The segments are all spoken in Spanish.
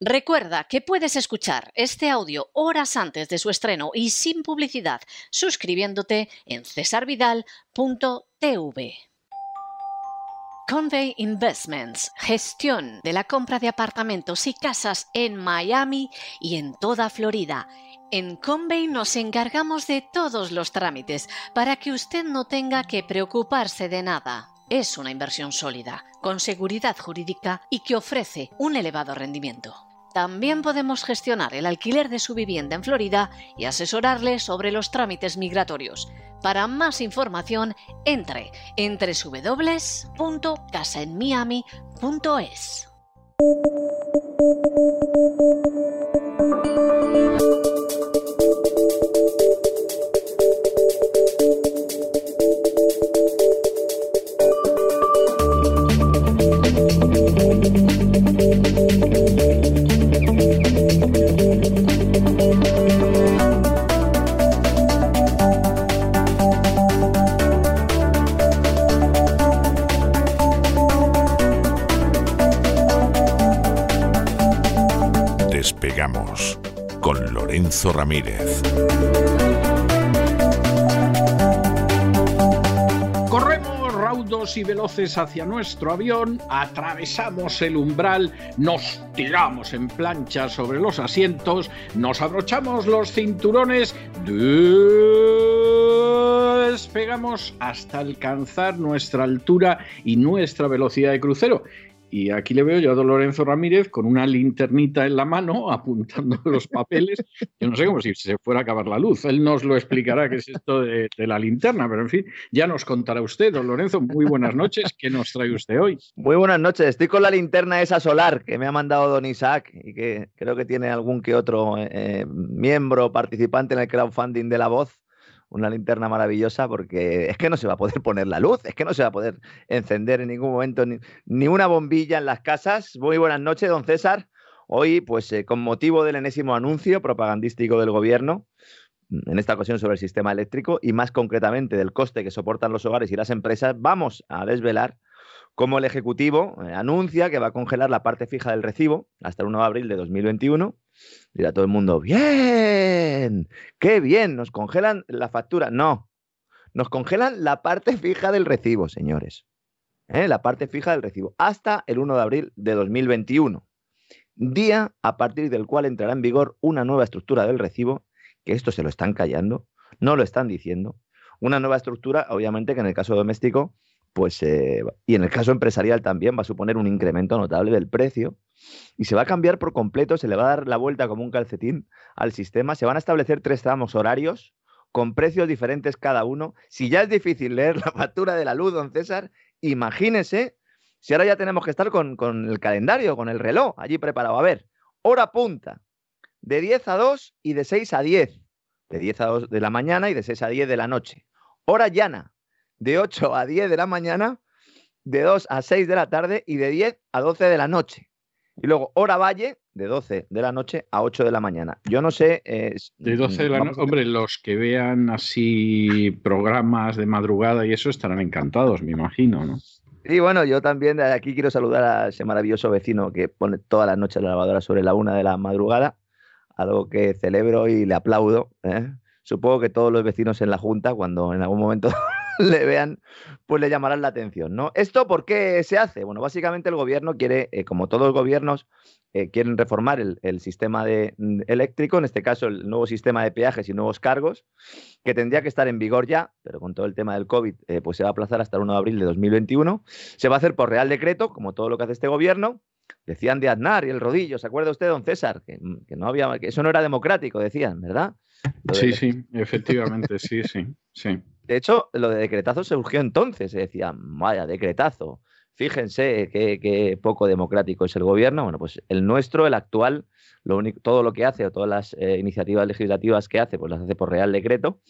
Recuerda que puedes escuchar este audio horas antes de su estreno y sin publicidad suscribiéndote en cesarvidal.tv. Convey Investments, gestión de la compra de apartamentos y casas en Miami y en toda Florida. En Convey nos encargamos de todos los trámites para que usted no tenga que preocuparse de nada. Es una inversión sólida, con seguridad jurídica y que ofrece un elevado rendimiento. También podemos gestionar el alquiler de su vivienda en Florida y asesorarle sobre los trámites migratorios. Para más información, entre en www.casaenmiami.es. Con Lorenzo Ramírez. Corremos raudos y veloces hacia nuestro avión, atravesamos el umbral, nos tiramos en plancha sobre los asientos, nos abrochamos los cinturones, despegamos hasta alcanzar nuestra altura y nuestra velocidad de crucero. Y aquí le veo yo a Don Lorenzo Ramírez con una linternita en la mano apuntando los papeles. Yo no sé cómo si se fuera a acabar la luz. Él nos lo explicará qué es esto de, la linterna, pero en fin, ya nos contará usted. Don Lorenzo, muy buenas noches. ¿Qué nos trae usted hoy? Muy buenas noches. Estoy con la linterna esa solar que me ha mandado Don Isaac y que creo que tiene algún que otro eh, miembro participante en el crowdfunding de la voz una linterna maravillosa porque es que no se va a poder poner la luz, es que no se va a poder encender en ningún momento ni, ni una bombilla en las casas. Muy buenas noches, don César. Hoy, pues eh, con motivo del enésimo anuncio propagandístico del gobierno, mm, en esta ocasión sobre el sistema eléctrico y más concretamente del coste que soportan los hogares y las empresas, vamos a desvelar cómo el Ejecutivo eh, anuncia que va a congelar la parte fija del recibo hasta el 1 de abril de 2021 Dirá todo el mundo, bien, qué bien, nos congelan la factura. No, nos congelan la parte fija del recibo, señores. ¿Eh? La parte fija del recibo, hasta el 1 de abril de 2021. Día a partir del cual entrará en vigor una nueva estructura del recibo, que esto se lo están callando, no lo están diciendo. Una nueva estructura, obviamente, que en el caso doméstico pues, eh, y en el caso empresarial también va a suponer un incremento notable del precio y se va a cambiar por completo, se le va a dar la vuelta como un calcetín al sistema, se van a establecer tres tramos horarios con precios diferentes cada uno. Si ya es difícil leer la factura de la luz, don César, imagínese si ahora ya tenemos que estar con, con el calendario, con el reloj allí preparado. A ver, hora punta, de 10 a 2 y de 6 a 10, de 10 a 2 de la mañana y de 6 a 10 de la noche. Hora llana, de 8 a 10 de la mañana, de 2 a 6 de la tarde y de 10 a 12 de la noche. Y luego hora valle, de 12 de la noche a 8 de la mañana. Yo no sé... Eh, de 12 de la noche, hombre, los que vean así programas de madrugada y eso estarán encantados, me imagino, ¿no? Y bueno, yo también aquí quiero saludar a ese maravilloso vecino que pone toda la noche la lavadora sobre la una de la madrugada, algo que celebro y le aplaudo. ¿eh? Supongo que todos los vecinos en la Junta, cuando en algún momento le vean, pues le llamarán la atención, ¿no? ¿Esto por qué se hace? Bueno, básicamente el gobierno quiere, eh, como todos los gobiernos, eh, quieren reformar el, el sistema de, mm, eléctrico, en este caso el nuevo sistema de peajes y nuevos cargos, que tendría que estar en vigor ya, pero con todo el tema del COVID, eh, pues se va a aplazar hasta el 1 de abril de 2021. Se va a hacer por real decreto, como todo lo que hace este gobierno. Decían de Aznar y el rodillo, ¿se acuerda usted, don César? Que, mm, que no había, que eso no era democrático, decían, ¿verdad? Sí, sí, efectivamente, sí, sí, sí. De hecho, lo de decretazo surgió entonces. Se decía, vaya, decretazo. Fíjense qué, poco democrático es el gobierno. Bueno, pues el nuestro, el actual, todo lo que hace o todas las eh, iniciativas legislativas que hace, pues las hace por real decreto.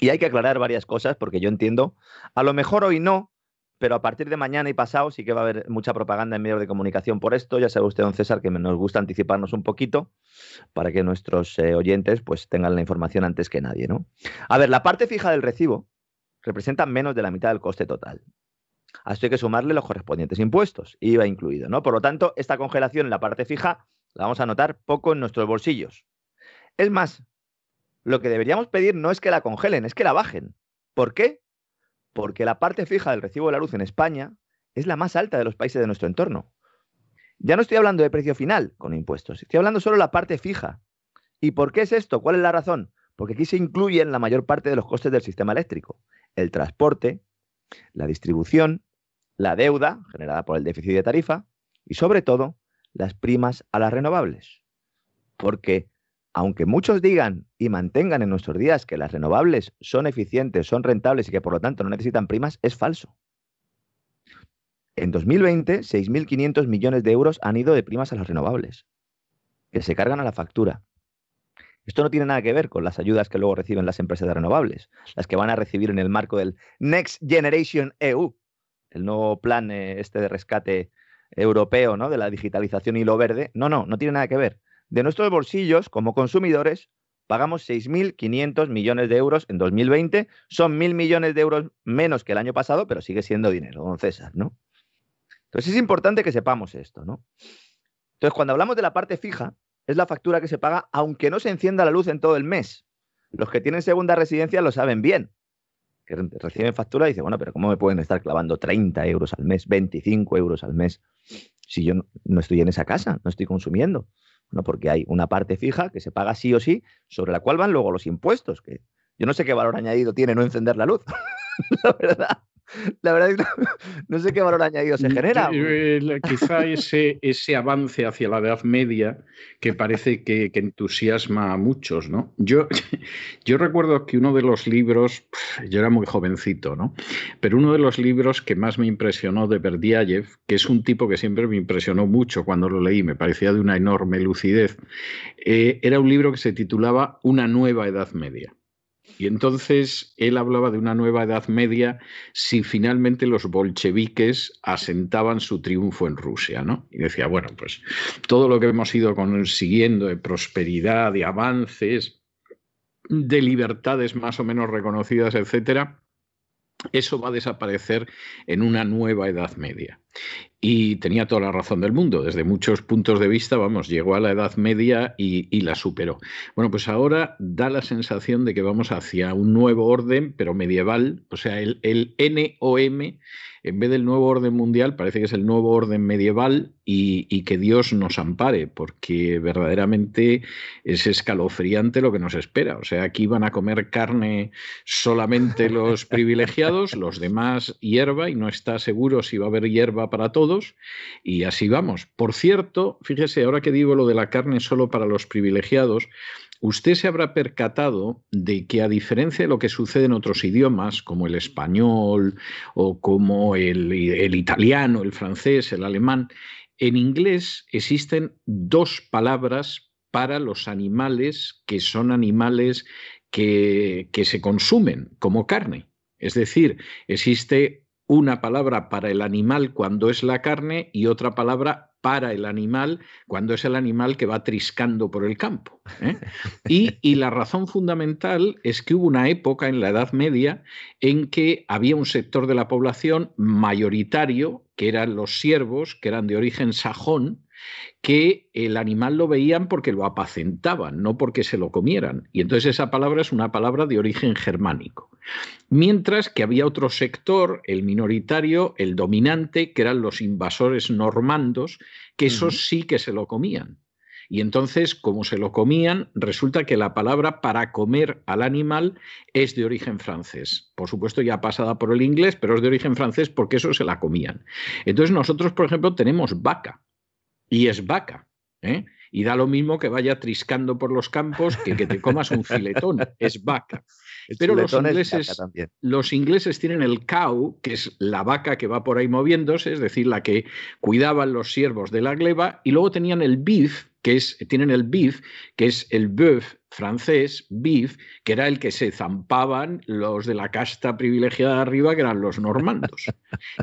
Y hay que aclarar varias cosas porque yo entiendo, a lo mejor hoy no, pero a partir de mañana y pasado sí que va a haber mucha propaganda en medios de comunicación por esto. Ya sabe usted, don César, que nos gusta anticiparnos un poquito para que nuestros eh, oyentes pues tengan la información antes que nadie, ¿no? A ver, la parte fija del recibo representa menos de la mitad del coste total. A esto hay que sumarle los correspondientes impuestos, IVA incluido, ¿no? Por lo tanto, esta congelación en la parte fija la vamos a notar poco en nuestros bolsillos. Es más, lo que deberíamos pedir no es que la congelen, es que la bajen. ¿Por qué? Porque la parte fija del recibo de la luz en España es la más alta de los países de nuestro entorno. Ya no estoy hablando de precio final con impuestos, estoy hablando solo de la parte fija. ¿Y por qué es esto? ¿Cuál es la razón? Porque aquí se incluyen la mayor parte de los costes del sistema eléctrico. El transporte, la distribución, la deuda generada por el déficit de tarifa y sobre todo las primas a las renovables. Porque aunque muchos digan y mantengan en nuestros días que las renovables son eficientes, son rentables y que por lo tanto no necesitan primas, es falso. En 2020, 6.500 millones de euros han ido de primas a las renovables, que se cargan a la factura. Esto no tiene nada que ver con las ayudas que luego reciben las empresas de renovables, las que van a recibir en el marco del Next Generation EU, el nuevo plan eh, este de rescate europeo, ¿no? De la digitalización y lo verde. No, no, no tiene nada que ver. De nuestros bolsillos, como consumidores, pagamos 6.500 millones de euros en 2020. Son mil millones de euros menos que el año pasado, pero sigue siendo dinero, don César, ¿no? Entonces es importante que sepamos esto, ¿no? Entonces, cuando hablamos de la parte fija, es la factura que se paga aunque no se encienda la luz en todo el mes. Los que tienen segunda residencia lo saben bien. Que reciben factura y dicen, bueno, pero ¿cómo me pueden estar clavando 30 euros al mes, 25 euros al mes, si yo no, estoy en esa casa, no estoy consumiendo? Bueno, porque hay una parte fija que se paga sí o sí, sobre la cual van luego los impuestos, que yo no sé qué valor añadido tiene no encender la luz, la verdad la verdad es que no, sé qué valor añadido se genera. Eh, quizá ese, ese avance hacia la Edad Media que parece que, entusiasma a muchos, ¿no? Yo, yo recuerdo que uno de los libros, yo era muy jovencito, ¿no? Pero uno de los libros que más me impresionó de Berdiayev, que es un tipo que siempre me impresionó mucho cuando lo leí, me parecía de una enorme lucidez, eh, era un libro que se titulaba Una nueva Edad Media. Y entonces él hablaba de una nueva Edad Media si finalmente los bolcheviques asentaban su triunfo en Rusia, ¿no? Y decía, bueno, pues todo lo que hemos ido consiguiendo de prosperidad, de avances, de libertades más o menos reconocidas, etcétera, eso va a desaparecer en una nueva Edad Media. Y tenía toda la razón del mundo, desde muchos puntos de vista, vamos, llegó a la Edad Media y, la superó. Bueno, pues ahora da la sensación de que vamos hacia un nuevo orden, pero medieval, o sea, el, el NOM en vez del nuevo orden mundial, parece que es el nuevo orden medieval y, que Dios nos ampare, porque verdaderamente es escalofriante lo que nos espera. O sea, aquí van a comer carne solamente los privilegiados, los demás hierba, y no está seguro si va a haber hierba para todos, y así vamos. Por cierto, fíjese, ahora que digo lo de la carne solo para los privilegiados, usted se habrá percatado de que a diferencia de lo que sucede en otros idiomas, como el español o como el, italiano, el francés, el alemán, en inglés existen dos palabras para los animales que son animales que, que se consumen como carne. Es decir, existe una palabra para el animal cuando es la carne y otra palabra para el animal cuando es el animal que va triscando por el campo. ¿eh? Y, la razón fundamental es que hubo una época en la Edad Media en que había un sector de la población mayoritario, que eran los siervos, que eran de origen sajón, que el animal lo veían porque lo apacentaban, no porque se lo comieran. Y entonces esa palabra es una palabra de origen germánico. Mientras que había otro sector, el minoritario, el dominante, que eran los invasores normandos, que esos sí que se lo comían. Y entonces, como se lo comían, resulta que la palabra para comer al animal es de origen francés. Por supuesto, ya pasada por el inglés, pero es de origen francés porque eso se la comían. Entonces, nosotros, por ejemplo, tenemos vaca y es vaca. ¿eh? Y da lo mismo que vaya triscando por los campos que que te comas un filetón, es vaca. Pero los ingleses, los ingleses tienen el cow, que es la vaca que va por ahí moviéndose, es decir, la que cuidaban los siervos de la gleba, y luego tenían el beef, que es, tienen el beef, que es el bœuf francés, beef, que era el que se zampaban los de la casta privilegiada de arriba, que eran los normandos.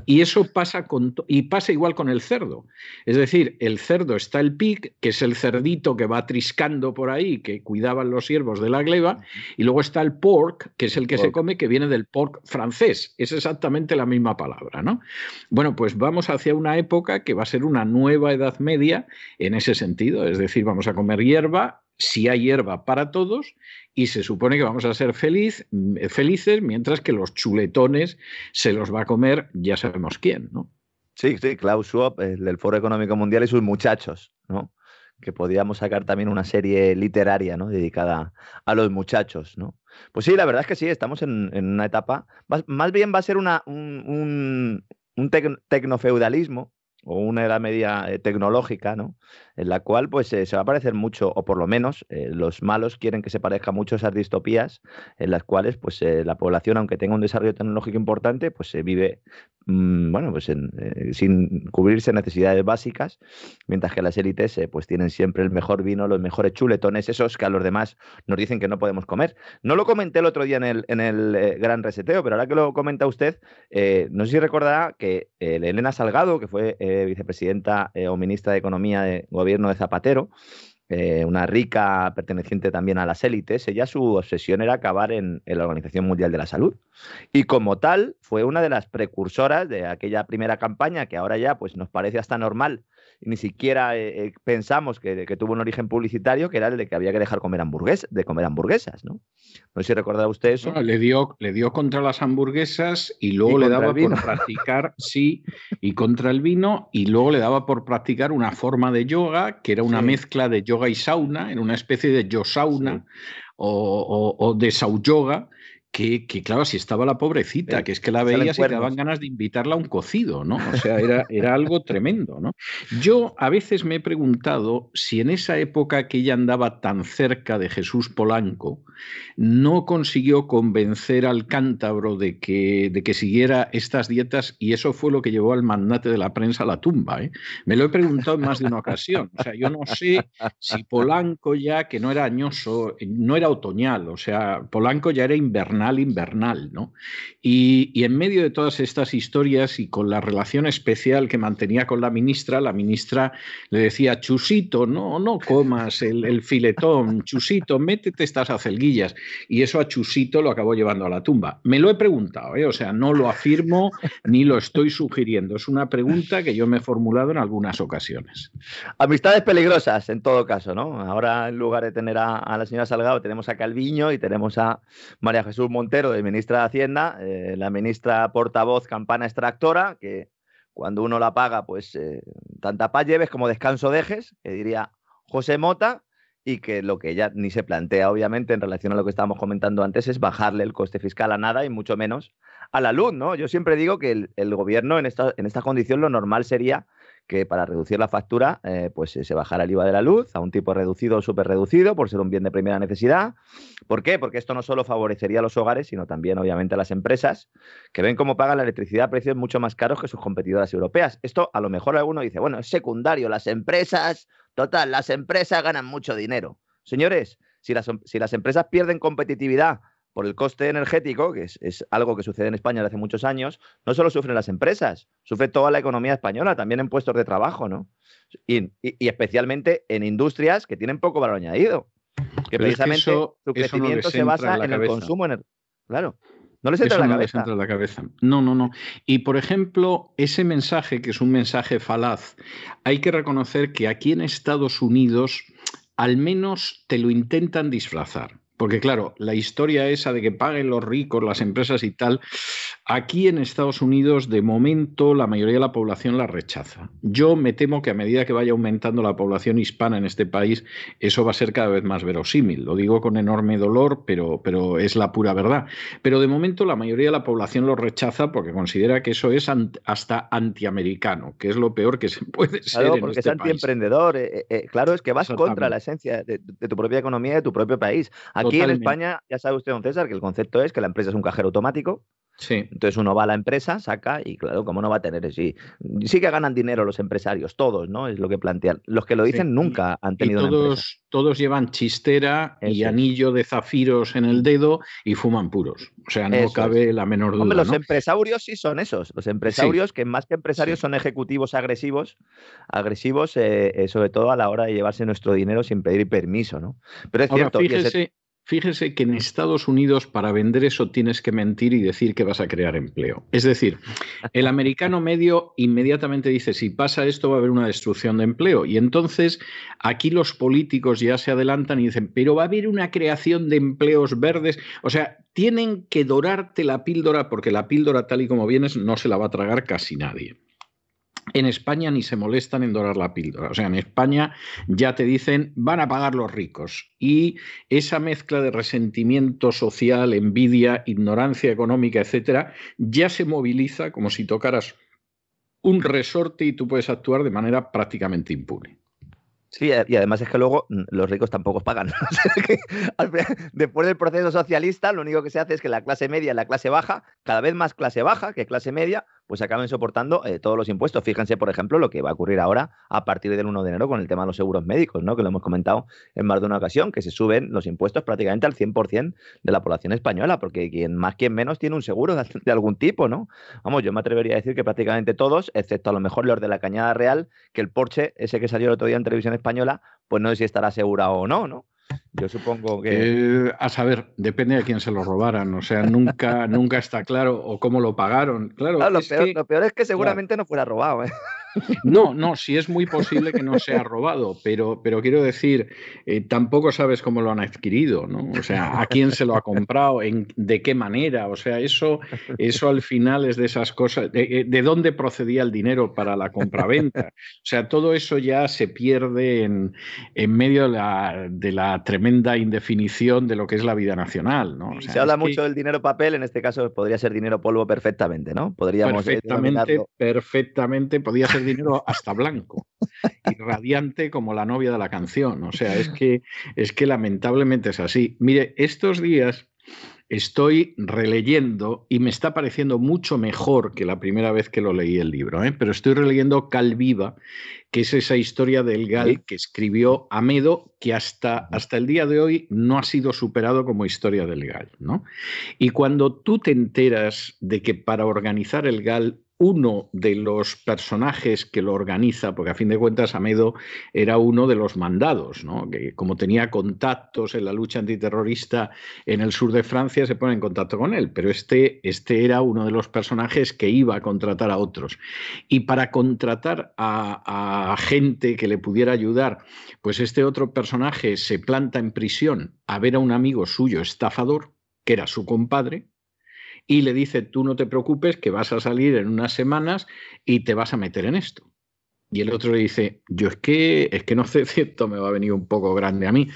Y eso pasa con y pasa igual con el cerdo. Es decir, el cerdo está el pig, que es el cerdito que va triscando por ahí, que cuidaban los siervos de la gleba, y luego está el pork, que es el que se come, que viene del pork francés. Es exactamente la misma palabra, ¿no? Bueno, pues vamos hacia una época que va a ser una nueva Edad Media en ese sentido. Es decir, vamos a comer hierba si hay hierba para todos y se supone que vamos a ser feliz, mm, felices mientras que los chuletones se los va a comer ya sabemos quién, ¿no? Sí, sí, Klaus Schwab, el del Foro Económico Mundial y sus muchachos, ¿no? Que podríamos sacar también una serie literaria, ¿no? Dedicada a los muchachos, ¿no? Pues sí, la verdad es que sí, estamos en, una etapa, más, bien va a ser un, tecnofeudalismo, o una edad media eh, tecnológica, ¿no? En la cual pues eh, se va a parecer mucho, o por lo menos eh, los malos quieren que se parezca mucho a esas distopías en las cuales pues la población, aunque tenga un desarrollo tecnológico importante, pues se vive, mm, bueno, pues sin cubrirse necesidades básicas, mientras que las élites pues tienen siempre el mejor vino, los mejores chuletones, esos que a los demás nos dicen que no podemos comer. No lo comenté el otro día en el, en el gran reseteo, pero ahora que lo comenta usted, no sé si recordará que Elena Salgado, que fue vicepresidenta eh, o ministra de Economía de gobierno de Zapatero, eh, una rica perteneciente también a las élites, ella su obsesión era acabar en, la Organización Mundial de la Salud. Y como tal, fue una de las precursoras de aquella primera campaña que ahora ya pues, nos parece hasta normal ni siquiera eh, eh, pensamos que, tuvo un origen publicitario, que era el de que había que dejar comer hamburgues, de comer hamburguesas, ¿no? No sé si recordará usted eso. le, dio, le dio contra las hamburguesas y luego le daba por practicar, sí, y contra el vino, y luego le daba por practicar una forma de yoga, que era una mezcla de yoga y sauna, en una especie de yo sauna o, o, de sau yoga, que, claro, si estaba la pobrecita, que es que la veías y te daban ganas de invitarla a un cocido, ¿no? O sea, era, era algo tremendo, ¿no? Yo a veces me he preguntado si en esa época que ella andaba tan cerca de Jesús Polanco, no consiguió convencer al cántabro de que, de que siguiera estas dietas y eso fue lo que llevó al mandate de la prensa a la tumba. ¿eh? Me lo he preguntado en más de una ocasión. O sea, yo no sé si Polanco ya, que no era añoso, no era otoñal, o sea, Polanco ya era invernal, invernal, ¿no? Y, y en medio de todas estas historias y con la relación especial que mantenía con la ministra, la ministra le decía, Chusito, no, no comas el, filetón, Chusito, métete estas acelguillas y eso a Chusito lo acabó llevando a la tumba. Me lo he preguntado, ¿eh? o sea, no lo afirmo ni lo estoy sugiriendo. Es una pregunta que yo me he formulado en algunas ocasiones. Amistades peligrosas, en todo caso, ¿no? Ahora, en lugar de tener a, la señora Salgado, tenemos a Calviño y tenemos a María Jesús Montero, de ministra de Hacienda, eh, la ministra portavoz campana extractora, que cuando uno la paga, pues eh, tanta paz lleves como descanso dejes, que diría José Mota, y que lo que ella ni se plantea, obviamente, en relación a lo que estábamos comentando antes, es bajarle el coste fiscal a nada y mucho menos a la luz, ¿no? Yo siempre digo que el, gobierno en esta, en esta condición lo normal sería que para reducir la factura, eh, pues se bajara el IVA de la luz a un tipo reducido o súper reducido por ser un bien de primera necesidad. ¿Por qué? Porque esto no solo favorecería a los hogares, sino también, obviamente, a las empresas que ven cómo pagan la electricidad a precios mucho más caros que sus competidoras europeas. Esto a lo mejor alguno dice, bueno, es secundario, las empresas Total, las empresas ganan mucho dinero. Señores, si las, si las empresas pierden competitividad por el coste energético, que es, algo que sucede en España desde hace muchos años, no solo sufren las empresas, sufre toda la economía española, también en puestos de trabajo, ¿no? Y, especialmente en industrias que tienen poco valor añadido. Que precisamente su crecimiento se basa en, el consumo. En claro. No les entra, en la cabeza. No, no, no. Y por ejemplo, ese mensaje, que es un mensaje falaz, hay que reconocer que aquí en Estados Unidos al menos te lo intentan disfrazar. Porque claro, la historia esa de que paguen los ricos, las empresas y tal, aquí en Estados Unidos de momento la mayoría de la población la rechaza. Yo me temo que a medida que vaya aumentando la población hispana en este país, eso va a ser cada vez más verosímil. Lo digo con enorme dolor, pero, pero es la pura verdad. Pero de momento la mayoría de la población lo rechaza porque considera que eso es hasta antiamericano, que es lo peor que se puede ser. Claro, porque este es antiemprendedor. Eh, eh, claro, es que vas contra la esencia de, tu propia economía y de tu propio país. Aquí en España, ya sabe usted, don César, que el concepto es que la empresa es un cajero automático Sí. Entonces uno va a la empresa, saca y claro, ¿cómo no va a tener? Sí, sí que ganan dinero los empresarios, todos, ¿no? Es lo que plantean. Los que lo dicen nunca han tenido todos, todos llevan chistera y anillo de zafiros en el dedo y fuman puros. O sea, no cabe la menor duda. los empresarios sí son esos. Los empresarios que más que empresarios son ejecutivos agresivos, agresivos eh, eh, sobre todo a la hora de llevarse nuestro dinero sin pedir permiso, ¿no? Pero es cierto. Fíjese, Fíjese que en Estados Unidos para vender eso tienes que mentir y decir que vas a crear empleo. Es decir, el americano medio inmediatamente dice, si pasa esto va a haber una destrucción de empleo. Y entonces aquí los políticos ya se adelantan y dicen, pero va a haber una creación de empleos verdes. O sea, tienen que dorarte la píldora porque la píldora tal y como vienes no se la va a tragar casi nadie. En España ni se molestan en dorar la píldora. O sea, en España ya te dicen van a pagar los ricos. Y esa mezcla de resentimiento social, envidia, ignorancia económica, etcétera, ya se moviliza como si tocaras un resorte y tú puedes actuar de manera prácticamente impune. Sí, y además es que luego mm, los ricos tampoco pagan. Después del proceso socialista, lo único que se hace es que la clase media y la clase baja, cada vez más clase baja que clase media, pues acaben soportando eh, todos los impuestos. Fíjense, por ejemplo, lo que va a ocurrir ahora a partir del 1 de enero con el tema de los seguros médicos, ¿no? que lo hemos comentado en más de una ocasión, que se suben los impuestos prácticamente al 100% de la población española, porque quien más, quien menos tiene un seguro de, algún tipo. ¿no? Vamos, yo me atrevería a decir que prácticamente todos, excepto a lo mejor los de la Cañada Real, que el Porsche, ese que salió el otro día en televisión española, pues no sé si estará asegurado o no, ¿no? Yo supongo que. Eh, a saber, depende de quién se lo robaran. O sea, nunca, nunca está claro o cómo lo pagaron. Claro, lo, peor, es que seguramente no fuera robado. ¿eh? No, no, sí es muy posible que no sea robado, pero, pero quiero decir, eh, tampoco sabes cómo lo han adquirido, ¿no? O sea, a quién se lo ha comprado, en, de qué manera. O sea, eso, eso al final es de esas cosas. De, eh, de dónde procedía el dinero para la compraventa? O sea, todo eso ya se pierde en, en medio de la, de la, tremenda indefinición de lo que es la vida nacional, ¿no? se habla mucho del dinero papel, en este caso podría ser dinero polvo perfectamente, ¿no? Podríamos perfectamente, perfectamente, podría ser dinero hasta blanco y radiante como la novia de la canción. O sea, es que, es que lamentablemente es así. Mire, estos días estoy releyendo y me está pareciendo mucho mejor que la primera vez que lo leí el libro, ¿eh? pero estoy releyendo Calviva, que es esa historia del Gal que escribió Amedo, que hasta, hasta el día de hoy no ha sido superado como historia del Gal. ¿no? Y cuando tú te enteras de que para organizar el Gal uno de los personajes que lo organiza, porque a fin de cuentas Amedo era uno de los mandados, que como tenía contactos en la lucha antiterrorista en el sur de Francia, se pone en contacto con él, pero este, este era uno de los personajes que iba a contratar a otros. Y para contratar a, a gente que le pudiera ayudar, pues este otro personaje se planta en prisión a ver a un amigo suyo estafador, que era su compadre, y le dice, tú no te preocupes, que vas a salir en unas semanas y te vas a meter en esto. Y el otro le dice, yo es que, es que no sé si esto me va a venir un poco grande a mí.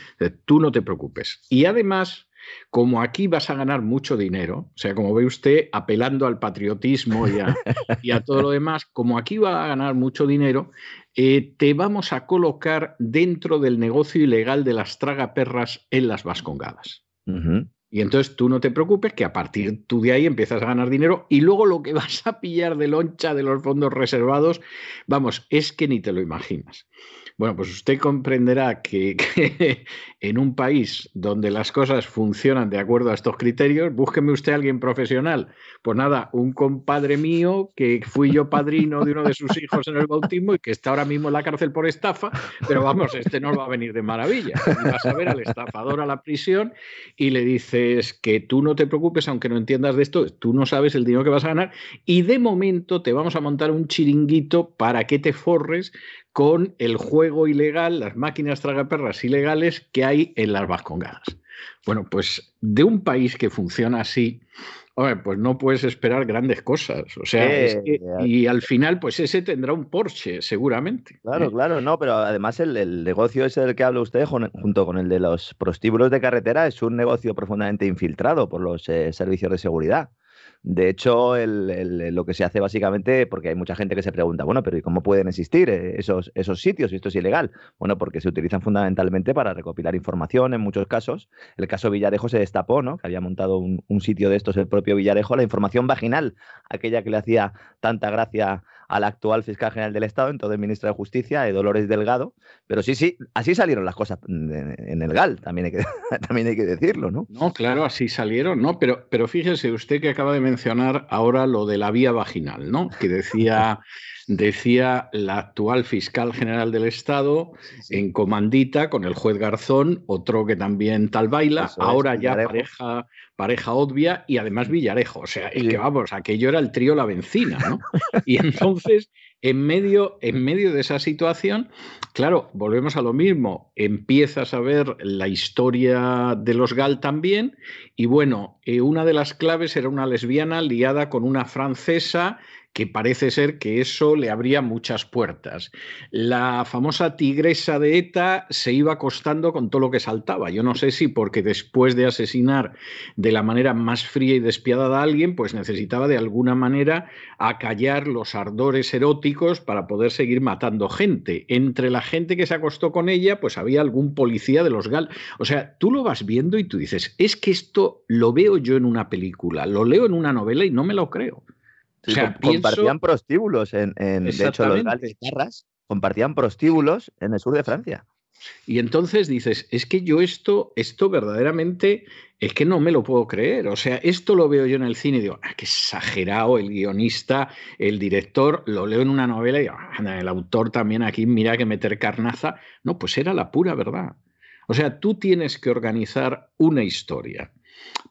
tú no te preocupes. Y además, como aquí vas a ganar mucho dinero, o sea, como ve usted, apelando al patriotismo y a, y a todo lo demás, como aquí va a ganar mucho dinero, eh, te vamos a colocar dentro del negocio ilegal de las tragaperras en las Vascongadas. Y entonces tú no te preocupes que a partir tú de ahí empiezas a ganar dinero y luego lo que vas a pillar de loncha de los fondos reservados, vamos, es que ni te lo imaginas. Bueno, pues usted comprenderá que, en un país donde las cosas funcionan de acuerdo a estos criterios, búsqueme usted a alguien profesional. Pues nada, un compadre mío que fui yo padrino de uno de sus hijos en el bautismo y que está ahora mismo en la cárcel por estafa, pero vamos, este no va a venir de maravilla. Vas a ver al estafador a la prisión y le dices que tú no te preocupes, aunque no entiendas de esto, tú no sabes el dinero que vas a ganar y de momento te vamos a montar un chiringuito para que te forres con el juego ilegal, las máquinas tragaperras ilegales que hay en las vascongadas. Bueno, pues de un país que funciona así, pues no puedes esperar grandes cosas. O sea, y al final, pues ese tendrá un Porsche, seguramente. Claro, claro, no, pero además el, negocio ese del que habla usted, junto con el de los prostíbulos de carretera, es un negocio profundamente infiltrado por los eh, servicios de seguridad De hecho, lo que se hace básicamente, porque hay mucha gente que se pregunta, bueno, pero ¿y cómo pueden existir eh, esos, esos sitios si esto es ilegal? Bueno, porque se utilizan fundamentalmente para recopilar información en muchos casos. El caso Villarejo se destapó, ¿no? Que había montado un, un sitio de estos el propio Villarejo, la información vaginal, aquella que le hacía tanta gracia al actual fiscal general del Estado, entonces ministro de Justicia, de Dolores Delgado. Pero sí, sí, así salieron las cosas en el GAL, también hay que, también hay que decirlo, ¿no? No, claro, así salieron, ¿no? Pero, pero fíjese usted que acaba de mencionar ahora lo de la vía vaginal, ¿no? Que decía decía la actual fiscal general del Estado en comandita con el juez Garzón, otro que también tal baila, ahora ya pareja, pareja obvia y además Villarejo. O sea, es que vamos, aquello era el trío La Vencina, ¿no? Y entonces, en medio, en medio de esa situación, claro, volvemos a lo mismo, empiezas a ver la historia de los Gal también, y bueno, eh, una de las claves era una lesbiana liada con una francesa que parece ser que eso le abría muchas puertas. La famosa tigresa de ETA se iba acostando con todo lo que saltaba. Yo no sé si porque después de asesinar de la manera más fría y despiadada a alguien, pues necesitaba de alguna manera acallar los ardores eróticos para poder seguir matando gente. Entre la gente que se acostó con ella, pues había algún policía de los GAL. O sea, tú lo vas viendo y tú dices, es que esto lo veo yo en una película, lo leo en una novela y no me lo creo compartían prostíbulos en, de hecho los gales compartían prostíbulos en el sur de Francia. Y entonces dices, es que yo esto, esto verdaderamente, es que no me lo puedo creer. O sea, esto lo veo yo en el cine y digo, ah, qué exagerado el guionista, el director, lo leo en una novela y digo, ah, el autor también aquí, mira que meter carnaza. No, pues era la pura verdad. O sea, tú tienes que organizar una historia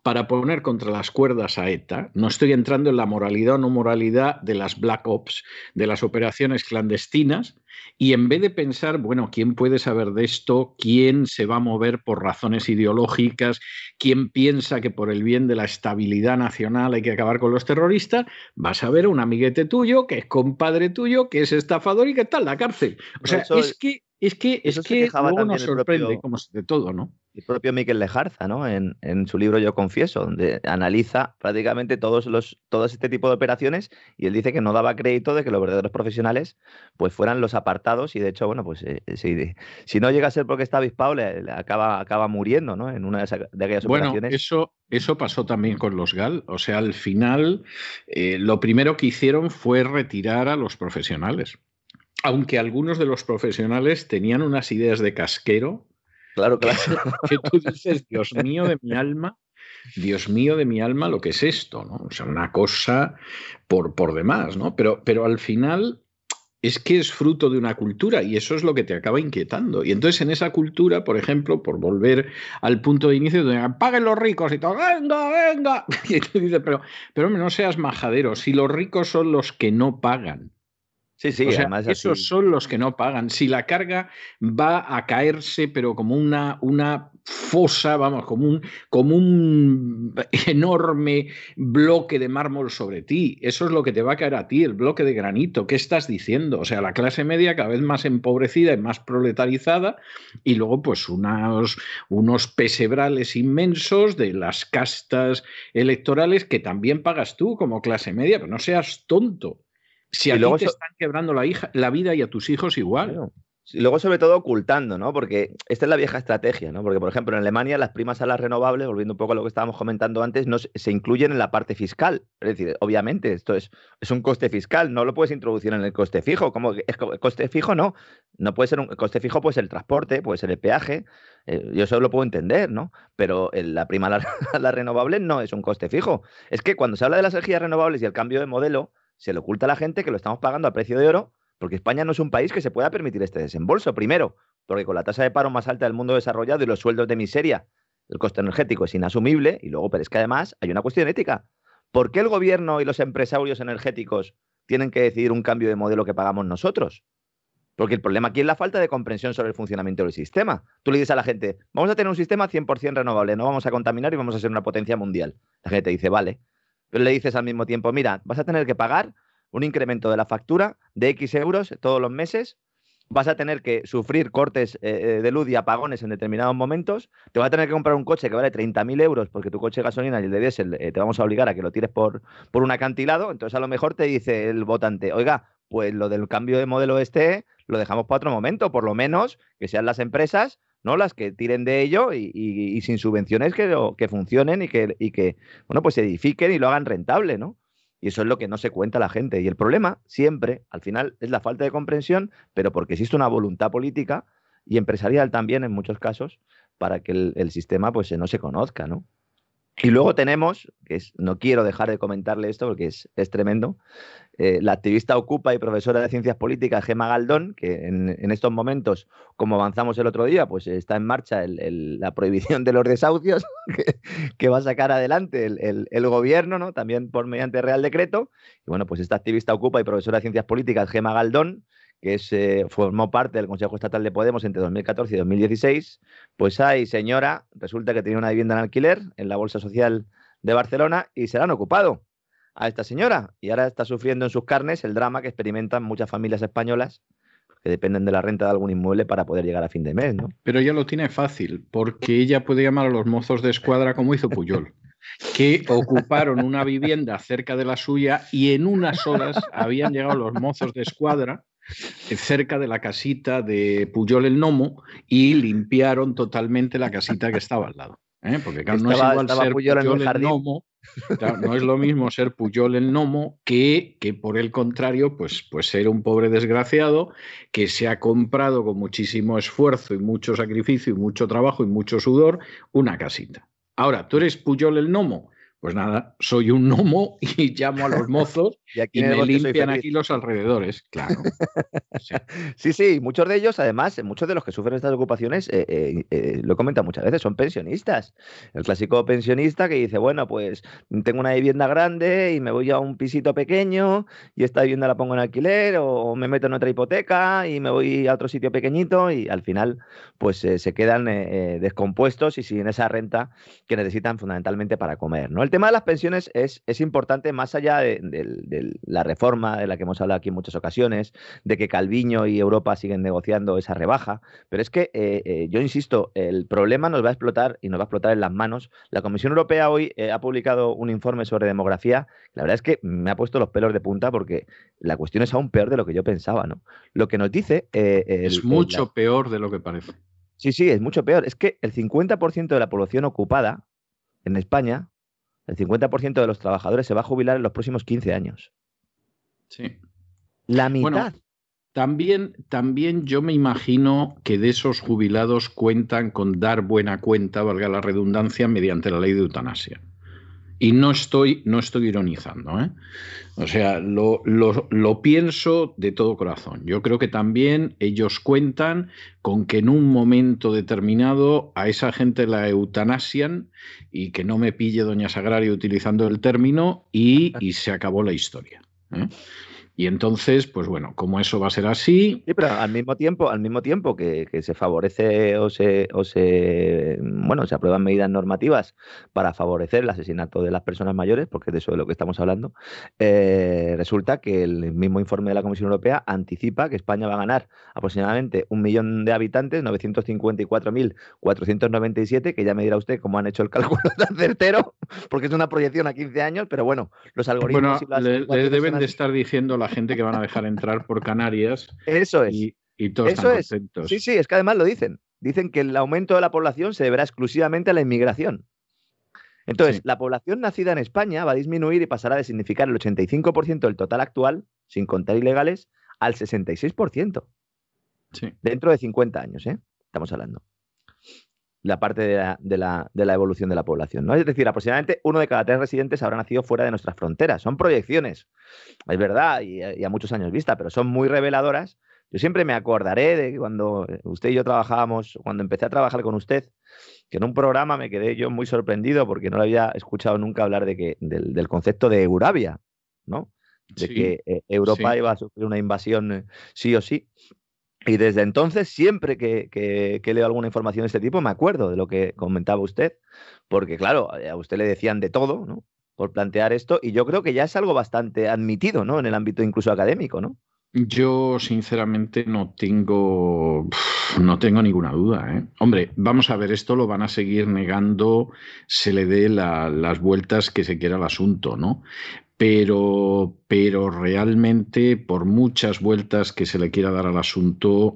para poner contra las cuerdas a ETA. No estoy entrando en la moralidad o no moralidad de las Black Ops, de las operaciones clandestinas, y en vez de pensar, bueno, ¿quién puede saber de esto? ¿Quién se va a mover por razones ideológicas? ¿Quién piensa que por el bien de la estabilidad nacional hay que acabar con los terroristas? Vas a ver a un amiguete tuyo que es compadre tuyo, que es estafador y que está en la cárcel. O sea, es que es que, es que luego nos sorprende como de todo, ¿no? El propio Miquel Lejarza, ¿no? En, su libro Yo Confieso, donde analiza prácticamente todos los, todo este tipo de operaciones y él dice que no daba crédito de que los verdaderos profesionales pues fueran los apartados y de hecho, bueno, pues eh, eh, si, no llega a ser porque está avispado, le, acaba, acaba muriendo, ¿no? En una de, esas, de aquellas bueno, operaciones. Eso, eso pasó también con los GAL. O sea, al final, eh, lo primero que hicieron fue retirar a los profesionales aunque algunos de los profesionales tenían unas ideas de casquero. Claro, claro. Que tú dices, Dios mío de mi alma, Dios mío de mi alma, lo que es esto, ¿no? O sea, una cosa por, por demás, ¿no? Pero, pero al final es que es fruto de una cultura y eso es lo que te acaba inquietando. Y entonces en esa cultura, por ejemplo, por volver al punto de inicio, donde paguen los ricos y todo, venga, venga. Y tú dices, pero, pero no seas majadero, si los ricos son los que no pagan. Sí, sí, además esos son los que no pagan. Si la carga va a caerse, pero como una, una fosa, vamos, como un, como un enorme bloque de mármol sobre ti, eso es lo que te va a caer a ti, el bloque de granito. ¿Qué estás diciendo? O sea, la clase media cada vez más empobrecida y más proletarizada, y luego, pues, unos, unos pesebrales inmensos de las castas electorales que también pagas tú como clase media, pero no seas tonto. Si a luego te están quebrando la, hija, la vida y a tus hijos igual. Y luego, sobre todo, ocultando, ¿no? Porque esta es la vieja estrategia, ¿no? Porque, por ejemplo, en Alemania las primas a las renovables, volviendo un poco a lo que estábamos comentando antes, no se incluyen en la parte fiscal. Es decir, obviamente, esto es, es un coste fiscal, no lo puedes introducir en el coste fijo. ¿Cómo es coste fijo? No. No puede ser un coste fijo, puede ser el transporte, puede ser el peaje. Eh, yo eso lo puedo entender, ¿no? Pero la prima a las renovables no es un coste fijo. Es que cuando se habla de las energías renovables y el cambio de modelo, se le oculta a la gente que lo estamos pagando a precio de oro, porque España no es un país que se pueda permitir este desembolso. Primero, porque con la tasa de paro más alta del mundo desarrollado y los sueldos de miseria, el coste energético es inasumible. Y luego, pero es que además hay una cuestión ética. ¿Por qué el gobierno y los empresarios energéticos tienen que decidir un cambio de modelo que pagamos nosotros? Porque el problema aquí es la falta de comprensión sobre el funcionamiento del sistema. Tú le dices a la gente, vamos a tener un sistema 100% renovable, no vamos a contaminar y vamos a ser una potencia mundial. La gente dice, vale, pero le dices al mismo tiempo, mira, vas a tener que pagar un incremento de la factura de X euros todos los meses vas a tener que sufrir cortes eh, de luz y apagones en determinados momentos, te vas a tener que comprar un coche que vale 30.000 euros porque tu coche de gasolina y el de diésel te vamos a obligar a que lo tires por, por un acantilado, entonces a lo mejor te dice el votante, oiga, pues lo del cambio de modelo este lo dejamos para otro momento, por lo menos que sean las empresas ¿no? Las que tiren de ello y, sin subvenciones que, que funcionen y que, y que, bueno, pues se edifiquen y lo hagan rentable, ¿no? Y eso es lo que no se cuenta la gente. Y el problema, siempre, al final, es la falta de comprensión, pero porque existe una voluntad política y empresarial también en muchos casos para que el, el sistema pues no se conozca, ¿no? Y luego tenemos, que es, no quiero dejar de comentarle esto porque es, es tremendo, eh, la activista ocupa y profesora de ciencias políticas Gema Galdón, que en, estos momentos, como avanzamos el otro día, pues está en marcha la prohibición de los desahucios que, va a sacar adelante el, el, gobierno, ¿no? también por mediante Real Decreto. Y bueno, pues esta activista ocupa y profesora de ciencias políticas Gema Galdón, que se formó parte del Consejo Estatal de Podemos entre 2014 y 2016, pues hay señora, resulta que tenía una vivienda en alquiler en la Bolsa Social de Barcelona y se la han ocupado a esta señora y ahora está sufriendo en sus carnes el drama que experimentan muchas familias españolas que dependen de la renta de algún inmueble para poder llegar a fin de mes, ¿no? Pero ella lo tiene fácil, porque ella puede llamar a los mozos de escuadra como hizo Puyol, que ocuparon una vivienda cerca de la suya y en unas horas habían llegado los mozos de escuadra cerca de la casita de Puyol el Nomo y limpiaron totalmente la casita que estaba al lado. ¿eh? Porque no es igual ser Puyol, el, Nomo, no es lo mismo ser Puyol el Nomo que, que por el contrario, pues, pues ser un pobre desgraciado que se ha comprado con muchísimo esfuerzo y mucho sacrificio y mucho trabajo y mucho sudor una casita. Ahora, tú eres Puyol el Nomo, pues nada, soy un gnomo y llamo a los mozos y, me limpian aquí los alrededores, claro. Sí. sí. muchos de ellos, además, muchos de los que sufren estas ocupaciones, eh, eh, eh, lo he comentado muchas veces, son pensionistas. El clásico pensionista que dice, bueno, pues tengo una vivienda grande y me voy a un pisito pequeño y esta vivienda la pongo en alquiler o me meto en otra hipoteca y me voy a otro sitio pequeñito y al final pues se quedan descompuestos y sin esa renta que necesitan fundamentalmente para comer, ¿no? Tema de las pensiones es, es importante más allá de, la reforma de la que hemos hablado aquí en muchas ocasiones, de que Calviño y Europa siguen negociando esa rebaja, pero es que eh, eh, yo insisto, el problema nos va a explotar y nos va a explotar en las manos. La Comisión Europea hoy eh, ha publicado un informe sobre demografía. La verdad es que me ha puesto los pelos de punta porque la cuestión es aún peor de lo que yo pensaba, ¿no? Lo que nos dice... es mucho peor de lo que parece. Sí, sí, es mucho peor. Es que el 50% de la población ocupada en España el 50% de los trabajadores se va a jubilar en los próximos 15 años. Sí. La mitad. también, también yo me imagino que de esos jubilados cuentan con dar buena cuenta, valga la redundancia, mediante la ley de eutanasia. Y no estoy, no estoy ironizando. ¿eh? O sea, lo, lo, pienso de todo corazón. Yo creo que también ellos cuentan con que en un momento determinado a esa gente la eutanasian y que no me pille Doña Sagrario utilizando el término y, y se acabó la historia. ¿eh? Y entonces, pues bueno, como eso va a ser así. Sí, pero al mismo tiempo, al mismo tiempo que, se favorece o se, o se bueno, se aprueban medidas normativas para favorecer el asesinato de las personas mayores, porque es de eso de lo que estamos hablando, eh, resulta que el mismo informe de la Comisión Europea anticipa que España va a ganar aproximadamente un millón de habitantes, 954.497, que ya me dirá usted cómo han hecho el cálculo tan certero, porque es una proyección a 15 años, pero bueno, los algoritmos y las, les deben de estar diciendo la gente que van a dejar entrar por Canarias. Eso es. Y, todos están contentos. Sí, sí, es que además lo dicen. Dicen que el aumento de la población se deberá exclusivamente a la inmigración. Entonces, la población nacida en España va a disminuir y pasará de significar el 85% del total actual, sin contar ilegales, al 66%. Sí. Dentro de 50 años, ¿eh? Estamos hablando la parte de la, evolución de la población. ¿no? Es decir, aproximadamente uno de cada tres residentes habrá nacido fuera de nuestras fronteras. Son proyecciones, es verdad, y, a muchos años vista, pero son muy reveladoras. Yo siempre me acordaré de cuando usted y yo trabajábamos, cuando empecé a trabajar con usted, que en un programa me quedé yo muy sorprendido porque no lo había escuchado nunca hablar de que, del, concepto de Eurabia, ¿no? De que eh, Europa iba a sufrir una invasión eh, sí o sí. Y desde entonces, siempre que, leo alguna información de este tipo, me acuerdo de lo que comentaba usted, porque claro, a usted le decían de todo, ¿no? Por plantear esto, y yo creo que ya es algo bastante admitido, ¿no? En el ámbito incluso académico, ¿no? Yo, sinceramente, no tengo, no tengo ninguna duda. ¿eh? Hombre, vamos a ver, esto lo van a seguir negando, se le dé las vueltas que se quiera al asunto, ¿no? Pero, pero realmente, por muchas vueltas que se le quiera dar al asunto,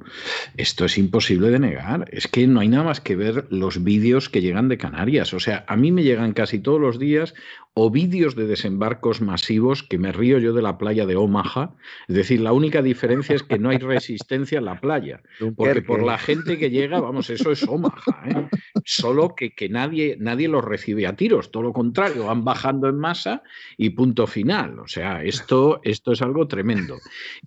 esto es imposible de negar. Es que no hay nada más que ver los vídeos que llegan de Canarias. O sea, a mí me llegan casi todos los días o vídeos de desembarcos masivos que me río yo de la playa de Omaha. Es decir, la única diferencia es que no hay resistencia en la playa, porque por la gente que llega, vamos, eso es Omaha. ¿eh? Solo que, que nadie, nadie los recibe a tiros, todo lo contrario, van bajando en masa y punto final. O sea, esto, es algo tremendo.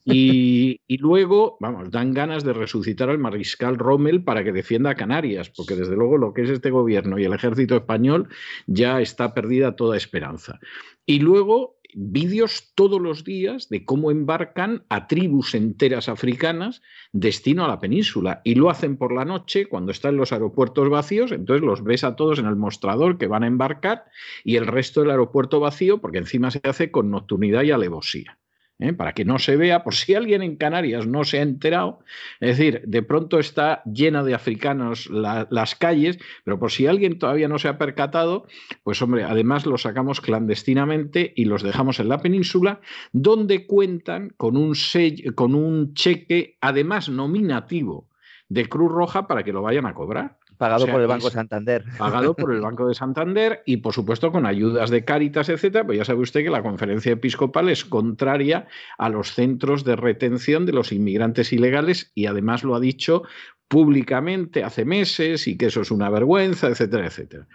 Y, y luego, vamos, dan ganas de resucitar al mariscal Rommel para que defienda a Canarias, porque desde luego lo que es este gobierno y el ejército español ya está perdida toda esperanza. Y luego vídeos todos los días de cómo embarcan a tribus enteras africanas destino a la península y lo hacen por la noche cuando están los aeropuertos vacíos, entonces los ves a todos en el mostrador que van a embarcar y el resto del aeropuerto vacío porque encima se hace con nocturnidad y alevosía. ¿Eh? para que no se vea, por si alguien en Canarias no se ha enterado, es decir, de pronto está llena de africanos las calles, pero por si alguien todavía no se ha percatado, pues hombre, además los sacamos clandestinamente y los dejamos en la península, donde cuentan con un, con un cheque, además nominativo, de Cruz Roja para que lo vayan a cobrar. Pagado por el Banco de Santander. Pagado por el Banco de Santander y, por supuesto, con ayudas de Cáritas, etcétera. Pues ya sabe usted que la conferencia episcopal es contraria a los centros de retención de los inmigrantes ilegales y, además, lo ha dicho públicamente hace meses y que eso es una vergüenza, etcétera, etcétera.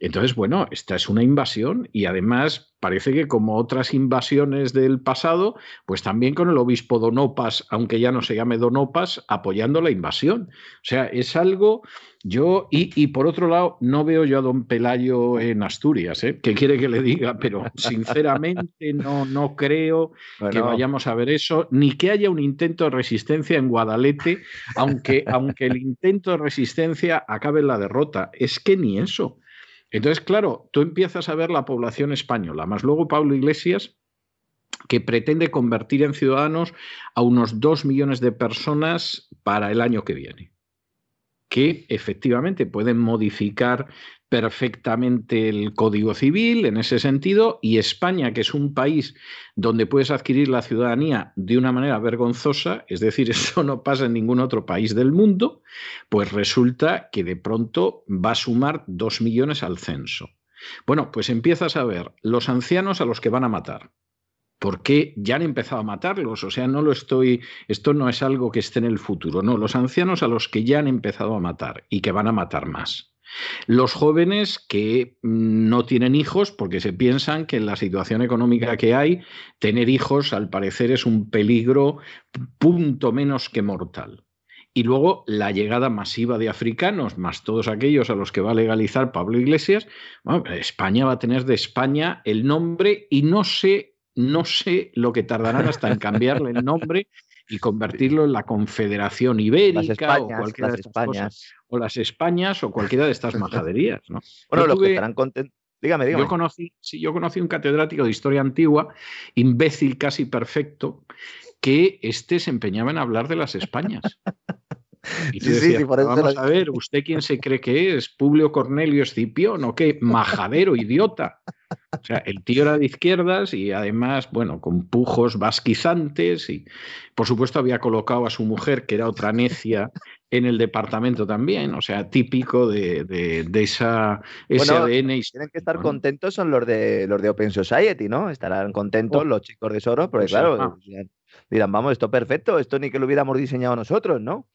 Entonces, bueno, esta es una invasión y además parece que como otras invasiones del pasado, pues también con el obispo Donopas, aunque ya no se llame Donopas, apoyando la invasión. O sea, es algo yo, y, por otro lado, no veo yo a don Pelayo en Asturias, ¿eh? ¿Qué quiere que le diga? Pero sinceramente no, no creo que vayamos a ver eso, ni que haya un intento de resistencia en Guadalete, aunque, aunque el intento de resistencia acabe en la derrota. Es que ni eso. Entonces, claro, tú empiezas a ver la población española, más luego Pablo Iglesias, que pretende convertir en ciudadanos a unos dos millones de personas para el año que viene que efectivamente pueden modificar perfectamente el Código Civil en ese sentido y España, que es un país donde puedes adquirir la ciudadanía de una manera vergonzosa, es decir, eso no pasa en ningún otro país del mundo, pues resulta que de pronto va a sumar dos millones al censo. Bueno, pues empiezas a ver los ancianos a los que van a matar, porque ya han empezado a matarlos. O sea, no lo estoy, esto no es algo que esté en el futuro, no, los ancianos a los que ya han empezado a matar y que van a matar más. Los jóvenes que mm, no tienen hijos porque se piensan que en la situación económica que hay, tener hijos al parecer es un peligro punto menos que mortal. Y luego la llegada masiva de africanos, más todos aquellos a los que va a legalizar Pablo Iglesias, España va a tener de España el nombre y no sé no sé lo que tardarán hasta en cambiarle el nombre y convertirlo en la Confederación Ibérica o cualquiera de estas cosas. O las Españas o cualquiera de estas majaderías. ¿no? Bueno, lo que estarán contentos. Dígame, dígame. Yo conocí, sí, yo conocí un catedrático de historia antigua, imbécil casi perfecto, que este se empeñaba en hablar de las Españas. Y sí, sí, por eso vamos a ver, ¿usted quién se cree que es? ¿Publio Cornelio Escipión o qué? Majadero, idiota. O sea, el tío era de izquierdas y además, bueno, con pujos vasquizantes y por supuesto había colocado a su mujer, que era otra necia, en el departamento también, o sea, típico de, de, esa, ese ADN. Tienen que estar contentos son los de los de Open Society, ¿no? Estarán contentos oh. los chicos de Soros, porque claro, dirán, vamos, esto perfecto, esto ni que lo hubiéramos diseñado nosotros, ¿no?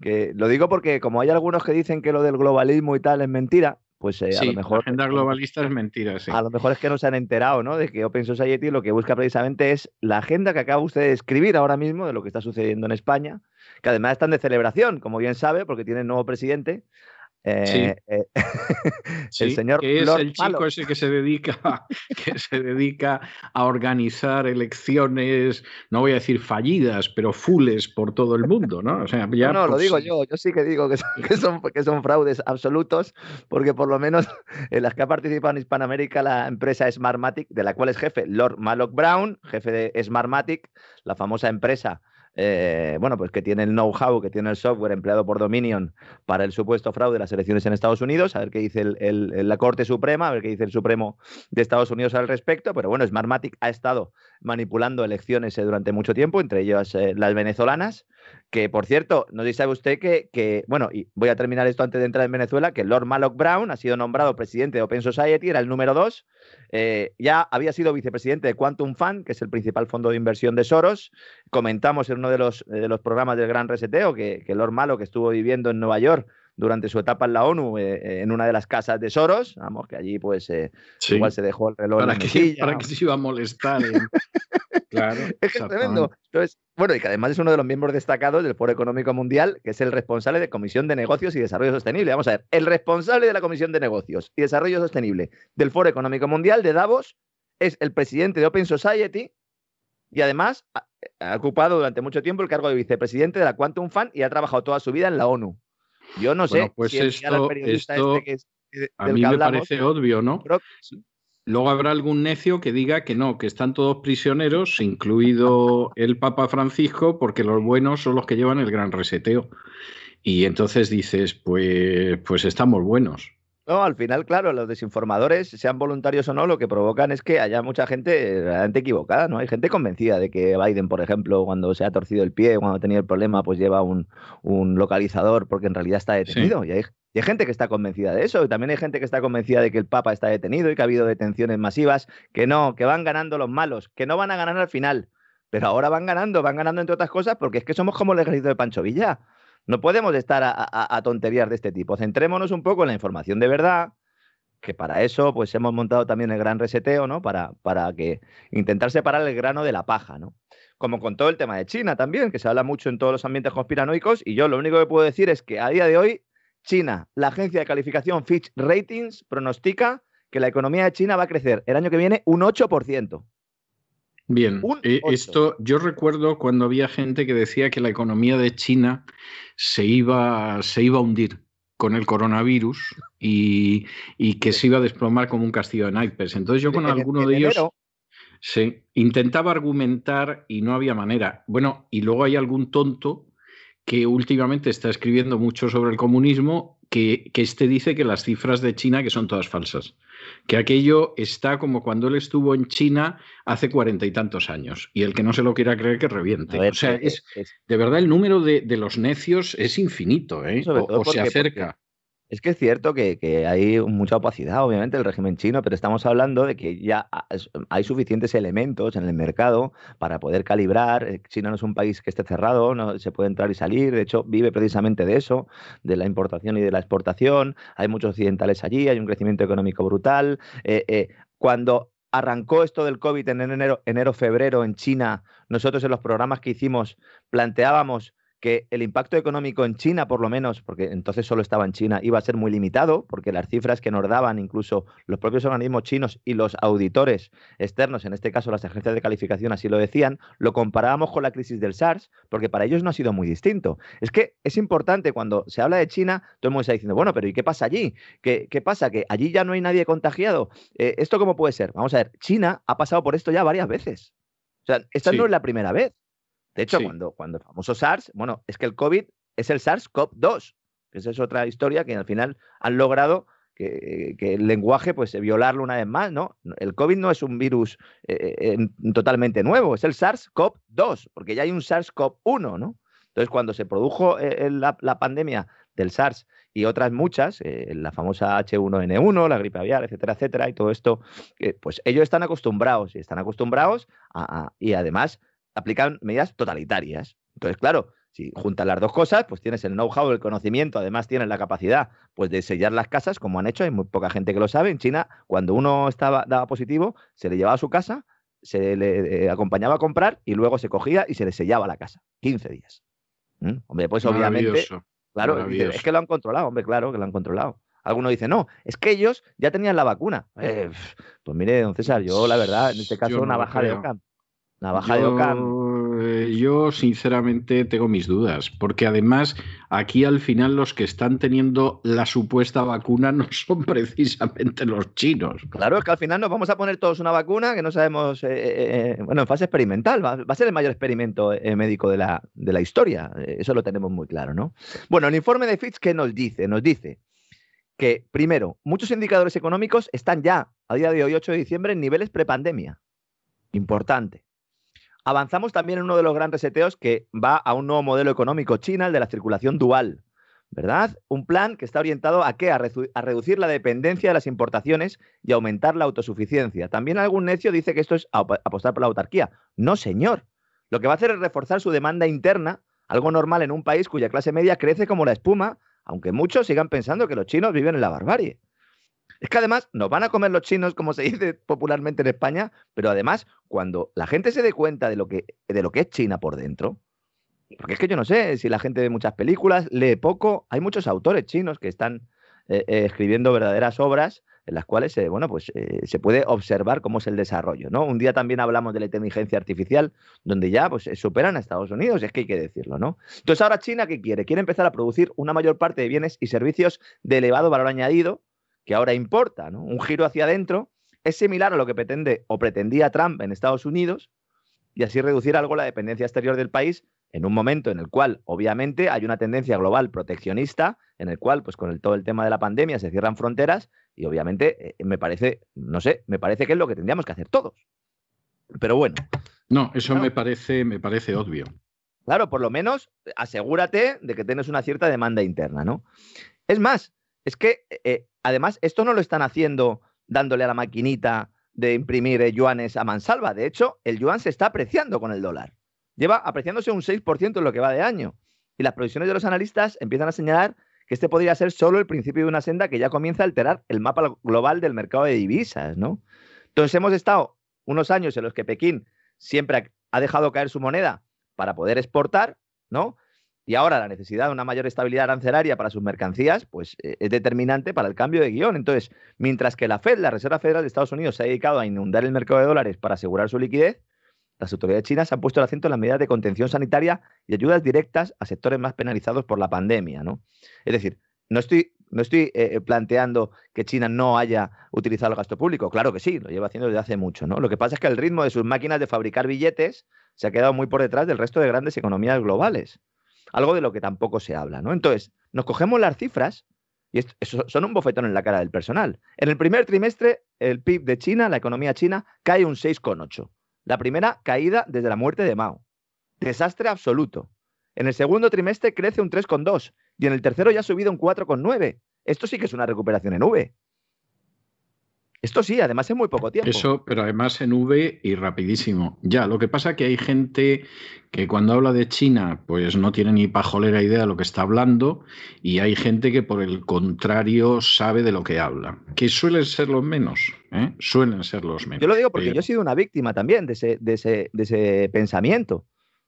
Que lo digo porque como hay algunos que dicen que lo del globalismo y tal es mentira, pues eh, a lo mejor. La agenda globalista es mentira, A lo mejor es que no se han enterado, ¿no? De que Open Society lo que busca precisamente es la agenda que acaba usted de escribir ahora mismo de lo que está sucediendo en España, que además están de celebración, como bien sabe, porque tiene nuevo presidente. Eh, eh, el señor que es el chico ese que se dedica que se dedica a organizar elecciones, no voy a decir fallidas, pero fules por todo el mundo, ¿no? O sea, ya no, lo digo yo, yo sí que digo que son, que son, fraudes absolutos, porque por lo menos en las que ha participado en Hispanoamérica la empresa Smartmatic, de la cual es jefe Lord Malloch Brown, jefe de Smartmatic, la famosa empresa eh, bueno, pues que tiene el know-how, que tiene el software empleado por Dominion para el supuesto fraude de las elecciones en Estados Unidos, a ver qué dice la Corte Suprema, a ver qué dice el Supremo de Estados Unidos al respecto, pero bueno, Smartmatic ha estado manipulando elecciones eh, durante mucho tiempo, entre ellas eh, las venezolanas, que por cierto, no sé si sabe usted que, bueno, y voy a terminar esto antes de entrar en Venezuela, que Lord Malloch Brown ha sido nombrado presidente de Open Society, era el número dos, eh, ya había sido vicepresidente de Quantum Fund, que es el principal fondo de inversión de Soros. Comentamos en uno de los, de los programas del Gran Reseteo que, que Lord Malloch estuvo viviendo en Nueva York durante su etapa en la ONU eh, eh, en una de las casas de Soros, vamos, que allí pues eh, igual se dejó el reloj para en que, Para que se iba a molestar. claro. Es que es tremendo. Entonces, bueno, y que además es uno de los miembros destacados del Foro Económico Mundial, que es el responsable de Comisión de Negocios y Desarrollo Sostenible. Vamos a ver, el responsable de la Comisión de Negocios y Desarrollo Sostenible del Foro Económico Mundial de Davos es el presidente de Open Society y además ha, ha ocupado durante mucho tiempo el cargo de vicepresidente de la Quantum Fund y ha trabajado toda su vida en la ONU. Yo no sé pues si esto, esto este a mí me parece obvio, ¿no? Luego habrá algún necio que diga que no, que están todos prisioneros, incluido el Papa Francisco, porque los buenos son los que llevan el gran reseteo. Y entonces dices, pues, pues estamos buenos. No, al final, claro, los desinformadores, sean voluntarios o no, lo que provocan es que haya mucha gente realmente equivocada, ¿no? Hay gente convencida de que Biden, por ejemplo, cuando se ha torcido el pie, cuando ha tenido el problema, pues lleva un, localizador porque en realidad está detenido. Y, hay, gente que está convencida de eso. Y también hay gente que está convencida de que el Papa está detenido y que ha habido detenciones masivas, que no, que van ganando los malos, que no van a ganar al final. Pero ahora van ganando, van ganando entre otras cosas porque es que somos como el ejército de Pancho Villa. No podemos estar a, tonterías de este tipo. Centrémonos un poco en la información de verdad, que para eso pues hemos montado también el gran reseteo, ¿no? Para, para que intentar separar el grano de la paja, ¿no? Como con todo el tema de China también, que se habla mucho en todos los ambientes conspiranoicos, y yo lo único que puedo decir es que a día de hoy, China, la agencia de calificación Fitch Ratings, pronostica que la economía de China va a crecer el año que viene un 8%. Bien, eh, esto yo recuerdo cuando había gente que decía que la economía de China se iba, se iba a hundir con el coronavirus y, que se iba a desplomar como un castillo de naipes. Entonces yo con alguno de ellos se intentaba argumentar y no había manera. Bueno, y luego hay algún tonto que últimamente está escribiendo mucho sobre el comunismo que, que este dice que las cifras de China que son todas falsas que aquello está como cuando él estuvo en China hace cuarenta y tantos años. Y el que no se lo quiera creer que reviente. o sea, es, de verdad el número de, los necios es infinito, ¿eh? o, se acerca. Es que es cierto que, hay mucha opacidad, obviamente, el régimen chino, pero estamos hablando de que ya hay suficientes elementos en el mercado para poder calibrar. Eh, China no es un país que esté cerrado, no se puede entrar y salir. De hecho, vive precisamente de eso, de la importación y de la exportación. Hay muchos occidentales allí, hay un crecimiento económico brutal. Eh, eh, cuando arrancó esto del COVID en enero, enero, febrero en China, nosotros en los programas que hicimos planteábamos que el impacto económico en China, por lo menos, porque entonces solo estaba en China, iba a ser muy limitado, porque las cifras que nos daban incluso los propios organismos chinos y los auditores externos, en este caso las agencias de calificación así lo decían, lo comparábamos con la crisis del SARS, porque para ellos no ha sido muy distinto. Es que es importante cuando se habla de China, todo el mundo está diciendo, bueno, pero ¿y qué pasa allí? ¿Qué, qué pasa? ¿Que allí ya no hay nadie contagiado? Eh, ¿Esto cómo puede ser? Vamos a ver, China ha pasado por esto ya varias veces. O sea, esta no es la primera vez. De hecho, cuando, cuando el famoso SARS, bueno, es que el COVID es el SARS-CoV-2, que esa es otra historia que al final han logrado que, el lenguaje, pues, violarlo una vez más, ¿no? El COVID no es un virus eh, eh, totalmente nuevo, es el SARS-CoV-2, porque ya hay un SARS-CoV-1, ¿no? Entonces, cuando se produjo eh, la, pandemia del SARS y otras muchas, la famosa H1N1, la gripe aviar, etcétera, etcétera, y todo esto, pues ellos están acostumbrados y están acostumbrados a, y además aplican medidas totalitarias. Entonces, claro, si juntas las dos cosas, pues tienes el know-how, el conocimiento, además tienes la capacidad pues, de sellar las casas, como han hecho, hay muy poca gente que lo sabe. En China, cuando uno estaba, daba positivo, se le llevaba a su casa, se le eh, acompañaba a comprar y luego se cogía y se le sellaba la casa. 15 días. ¿Mm? Hombre, pues obviamente Claro, es que lo han controlado, hombre, claro que lo han controlado. Algunos dicen, no, es que ellos ya tenían la vacuna. Eh, pues mire, don César, yo la verdad, en este caso, una baja de Ocam. Navaja de Ocam. Eh, yo, sinceramente, tengo mis dudas, porque además aquí al final los que están teniendo la supuesta vacuna no son precisamente los chinos. Claro, es que al final nos vamos a poner todos una vacuna que no sabemos, eh, eh, bueno, en fase experimental, va, a ser el mayor experimento médico de la, de la historia, eso lo tenemos muy claro, ¿no? Bueno, el informe de Fitch, ¿qué nos dice? Nos dice que, primero, muchos indicadores económicos están ya, a día de hoy, 8 de diciembre, en niveles prepandemia. Importante. Avanzamos también en uno de los grandes reseteos que va a un nuevo modelo económico china, el de la circulación dual. ¿Verdad? Un plan que está orientado a qué? A, reducir la dependencia de las importaciones y aumentar la autosuficiencia. También algún necio dice que esto es apostar por la autarquía. No, señor. Lo que va a hacer es reforzar su demanda interna, algo normal en un país cuya clase media crece como la espuma, aunque muchos sigan pensando que los chinos viven en la barbarie. Es que además nos van a comer los chinos, como se dice popularmente en España, pero además cuando la gente se dé cuenta de lo que, de lo que es China por dentro, porque es que yo no sé si la gente ve muchas películas, lee poco, hay muchos autores chinos que están eh, eh, escribiendo verdaderas obras en las cuales eh, bueno, pues, se puede observar cómo es el desarrollo. ¿no? Un día también hablamos de la inteligencia artificial, donde ya pues, superan a Estados Unidos, es que hay que decirlo. ¿no? Entonces ahora China, ¿qué quiere? Quiere empezar a producir una mayor parte de bienes y servicios de elevado valor añadido, que ahora importa, ¿no? Un giro hacia adentro es similar a lo que pretende o pretendía Trump en Estados Unidos y así reducir algo la dependencia exterior del país en un momento en el cual obviamente hay una tendencia global proteccionista, en el cual pues con el, todo el tema de la pandemia se cierran fronteras y obviamente eh, me parece, no sé, me parece que es lo que tendríamos que hacer todos. Pero bueno. No, eso me parece me parece obvio. Claro, por lo menos asegúrate de que tienes una cierta demanda interna, ¿no? Es más, es que eh, además esto no lo están haciendo dándole a la maquinita de imprimir eh, yuanes a mansalva. De hecho, el yuan se está apreciando con el dólar. Lleva apreciándose un 6% en lo que va de año. Y las proyecciones de los analistas empiezan a señalar que este podría ser solo el principio de una senda que ya comienza a alterar el mapa global del mercado de divisas, ¿no? Entonces hemos estado unos años en los que Pekín siempre ha dejado caer su moneda para poder exportar, ¿no? Y ahora la necesidad de una mayor estabilidad arancelaria para sus mercancías, pues eh, es determinante para el cambio de guion. Entonces, mientras que la Fed, la Reserva Federal de Estados Unidos, se ha dedicado a inundar el mercado de dólares para asegurar su liquidez, las autoridades chinas han puesto el acento en las medidas de contención sanitaria y ayudas directas a sectores más penalizados por la pandemia. ¿no? Es decir, no estoy, no estoy eh, eh, planteando que China no haya utilizado el gasto público. Claro que sí, lo lleva haciendo desde hace mucho. ¿no? Lo que pasa es que el ritmo de sus máquinas de fabricar billetes se ha quedado muy por detrás del resto de grandes economías globales algo de lo que tampoco se habla, ¿no? Entonces, nos cogemos las cifras y son un bofetón en la cara del personal. En el primer trimestre, el PIB de China, la economía china, cae un 6,8. La primera caída desde la muerte de Mao. Desastre absoluto. En el segundo trimestre crece un 3,2 y en el tercero ya ha subido un 4,9. Esto sí que es una recuperación en V. Esto sí, además en muy poco tiempo. Eso, pero además en V y rapidísimo. Ya, lo que pasa es que hay gente que cuando habla de China, pues no tiene ni pajolera idea de lo que está hablando, y hay gente que por el contrario sabe de lo que habla, que suelen ser los menos, ¿eh? suelen ser los menos. Yo lo digo porque yo he sido una víctima también de ese, de ese, de ese pensamiento.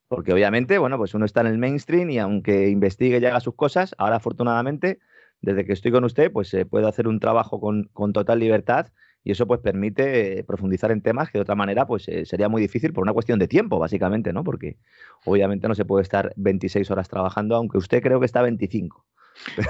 Porque obviamente, bueno, pues uno está en el mainstream y aunque investigue y haga sus cosas, ahora afortunadamente desde que estoy con usted, pues se puede hacer un trabajo con, total libertad y eso pues permite eh, profundizar en temas que de otra manera pues eh, sería muy difícil por una cuestión de tiempo, básicamente, ¿no? Porque obviamente no se puede estar 26 horas trabajando, aunque usted creo que está 25.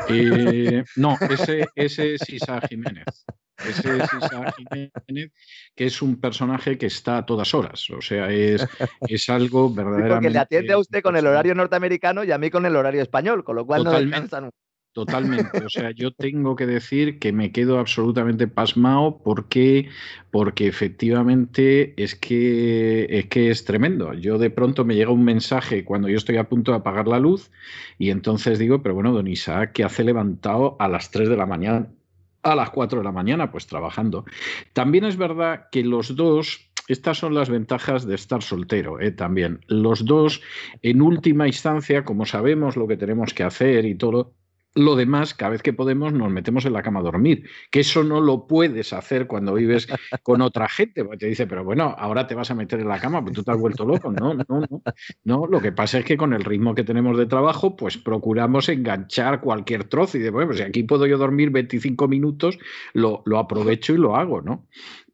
Eh, no, ese, ese es Isa Jiménez. Ese es Isa Jiménez, que es un personaje que está a todas horas. O sea, es, es algo verdaderamente. porque le atiende a usted con el horario norteamericano y a mí con el horario español, con lo cual no descansan. Totalmente. O sea, yo tengo que decir que me quedo absolutamente pasmado porque, porque efectivamente es que, es que es tremendo. Yo de pronto me llega un mensaje cuando yo estoy a punto de apagar la luz y entonces digo, pero bueno, don Isaac, ¿qué hace levantado a las 3 de la mañana? A las 4 de la mañana, pues trabajando. También es verdad que los dos estas son las ventajas de estar soltero, ¿eh? también. Los dos, en última instancia, como sabemos lo que tenemos que hacer y todo, Lo demás, cada vez que podemos, nos metemos en la cama a dormir. Que eso no lo puedes hacer cuando vives con otra gente. Te dice, pero bueno, ahora te vas a meter en la cama, porque tú te has vuelto loco. No, no, no. No, lo que pasa es que con el ritmo que tenemos de trabajo, pues procuramos enganchar cualquier trozo y de, bueno, pues si aquí puedo yo dormir 25 minutos, lo, lo aprovecho y lo hago, ¿no?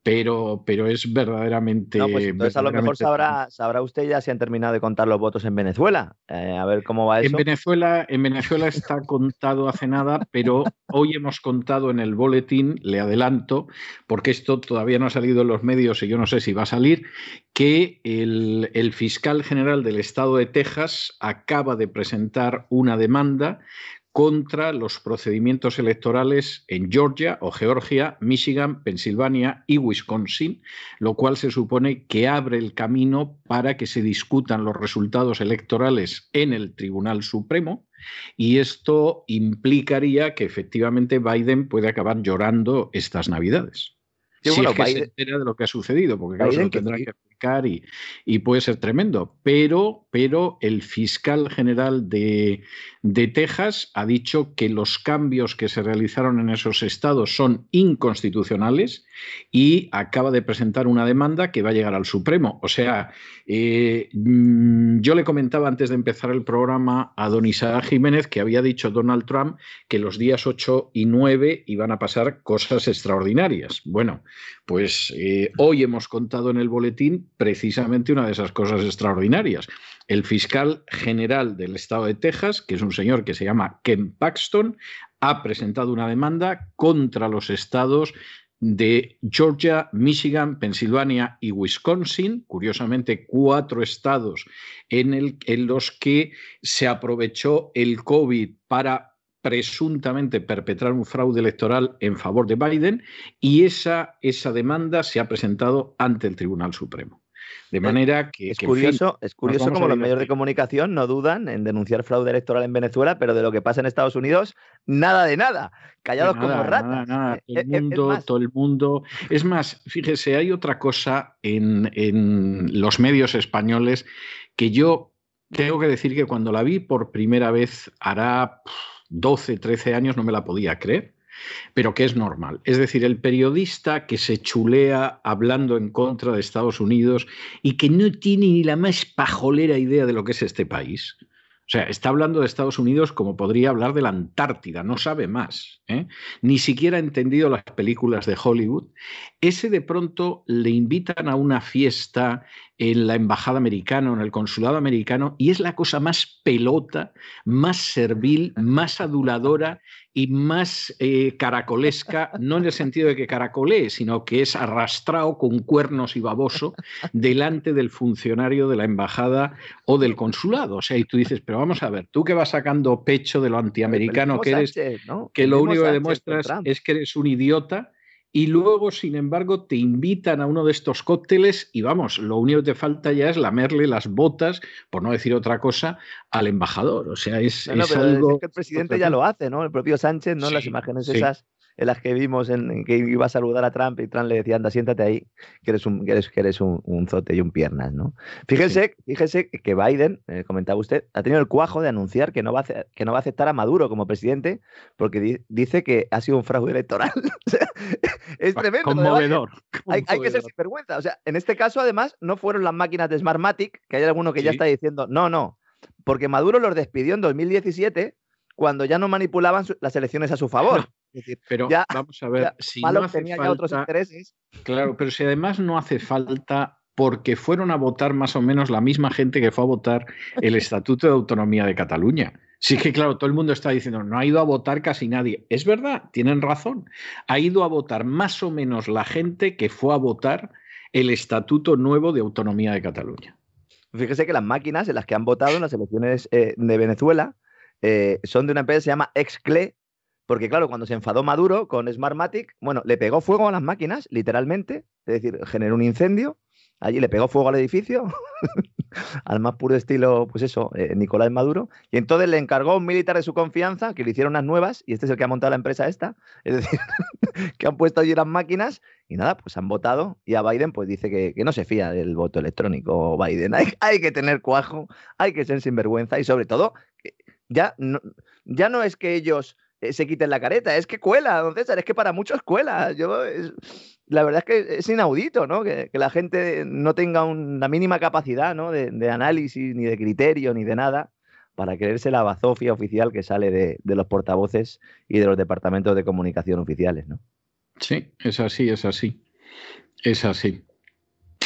Pero, pero es verdaderamente. No, pues entonces a lo mejor sabrá, sabrá usted ya si han terminado de contar los votos en Venezuela. Eh, a ver cómo va eso. En Venezuela, en Venezuela está contado hace nada, pero hoy hemos contado en el boletín, le adelanto, porque esto todavía no ha salido en los medios y yo no sé si va a salir, que el, el fiscal general del estado de Texas acaba de presentar una demanda contra los procedimientos electorales en Georgia o Georgia, Michigan, Pensilvania y Wisconsin, lo cual se supone que abre el camino para que se discutan los resultados electorales en el Tribunal Supremo. Y esto implicaría que efectivamente Biden puede acabar llorando estas Navidades. si es que se entera de lo que ha sucedido, porque claro, se lo tendrá que y, puede ser tremendo. Pero, pero el fiscal general de, de Texas ha dicho que los cambios que se realizaron en esos estados son inconstitucionales y acaba de presentar una demanda que va a llegar al Supremo. O sea, eh, mm, yo le comentaba antes de empezar el programa a don Isaac Jiménez que había dicho Donald Trump que los días 8 y 9 iban a pasar cosas extraordinarias. Bueno, pues eh, hoy hemos contado en el boletín precisamente una de esas cosas extraordinarias. El fiscal general del estado de Texas, que es un señor que se llama Ken Paxton, ha presentado una demanda contra los estados de Georgia, Michigan, Pensilvania y Wisconsin, curiosamente cuatro estados en, en los que se aprovechó el COVID para presuntamente perpetrar un fraude electoral en favor de Biden y esa, esa demanda se ha presentado ante el Tribunal Supremo. De manera que. Es curioso, es curioso como los medios de comunicación no dudan en denunciar fraude electoral en Venezuela, pero de lo que pasa en Estados Unidos, nada de nada. Callados como ratas. Nada, Todo, el mundo, todo el mundo. Es más, fíjese, hay otra cosa en, en los medios españoles que yo tengo que decir que cuando la vi por primera vez hará 12, 13 años no me la podía creer pero que es normal. Es decir, el periodista que se chulea hablando en contra de Estados Unidos y que no tiene ni la más pajolera idea de lo que es este país. O sea, está hablando de Estados Unidos como podría hablar de la Antártida, no sabe más. ¿eh? Ni siquiera ha entendido las películas de Hollywood. Ese de pronto le invitan a una fiesta en la embajada americana o en el consulado americano y es la cosa más pelota, más servil, más aduladora y más eh, caracolesca, no en el sentido de que caracolee, sino que es arrastrado con cuernos y baboso delante del funcionario de la embajada o del consulado. O sea, y tú dices, pero vamos a ver, tú que vas sacando pecho de lo antiamericano que eres, que lo único que demuestras es que eres un idiota y luego, sin embargo, te invitan a uno de estos cócteles y vamos, lo único que te falta ya es lamerle las botas, por no decir otra cosa, al embajador. O sea, es, algo... que el presidente ya lo hace, ¿no? El propio Sánchez, ¿no? las imágenes esas en las que vimos en, que iba a saludar a Trump y Trump le decía, anda, siéntate ahí, que eres un, que eres, que eres un, zote y un piernas, ¿no? Fíjese, fíjese que Biden, eh, comentaba usted, ha tenido el cuajo de anunciar que no, va a, que no va a aceptar a Maduro como presidente porque dice que ha sido un fraude electoral. es tremendo. Conmovedor. Hay, hay, que ser sinvergüenza. O sea, en este caso, además, no fueron las máquinas de Smartmatic, que hay alguno que ya está diciendo, no, no, porque Maduro los despidió en 2017 cuando ya no manipulaban las elecciones a su favor. Pero vamos a ver, si no hace falta, otros intereses. Claro, pero si además no hace falta porque fueron a votar más o menos la misma gente que fue a votar el Estatuto de Autonomía de Cataluña. Sí que, claro, todo el mundo está diciendo, no ha ido a votar casi nadie. Es verdad, tienen razón. Ha ido a votar más o menos la gente que fue a votar el Estatuto Nuevo de Autonomía de Cataluña. Fíjese que las máquinas en las que han votado en las elecciones eh, de Venezuela eh, son de una empresa que se llama Excle, porque claro, cuando se enfadó Maduro con Smartmatic, bueno, le pegó fuego a las máquinas, literalmente, es decir, generó un incendio, allí le pegó fuego al edificio, al más puro estilo, pues eso, eh, Nicolás Maduro, y entonces le encargó a un militar de su confianza que le hiciera unas nuevas, y este es el que ha montado la empresa esta, es decir, que han puesto allí las máquinas, y nada, pues han votado, y a Biden pues dice que, no se fía del voto electrónico, Biden, hay, que tener cuajo, hay que ser sinvergüenza, y sobre todo ya no, ya no es que ellos se quiten la careta, es que cuela, don César, es que para muchos cuela. Yo, la verdad es que es inaudito, ¿no? Que, la gente no tenga una mínima capacidad, ¿no? De, análisis, ni de criterio, ni de nada, para creerse la bazofia oficial que sale de, de, los portavoces y de los departamentos de comunicación oficiales, ¿no? Sí, es así, es así. Es así.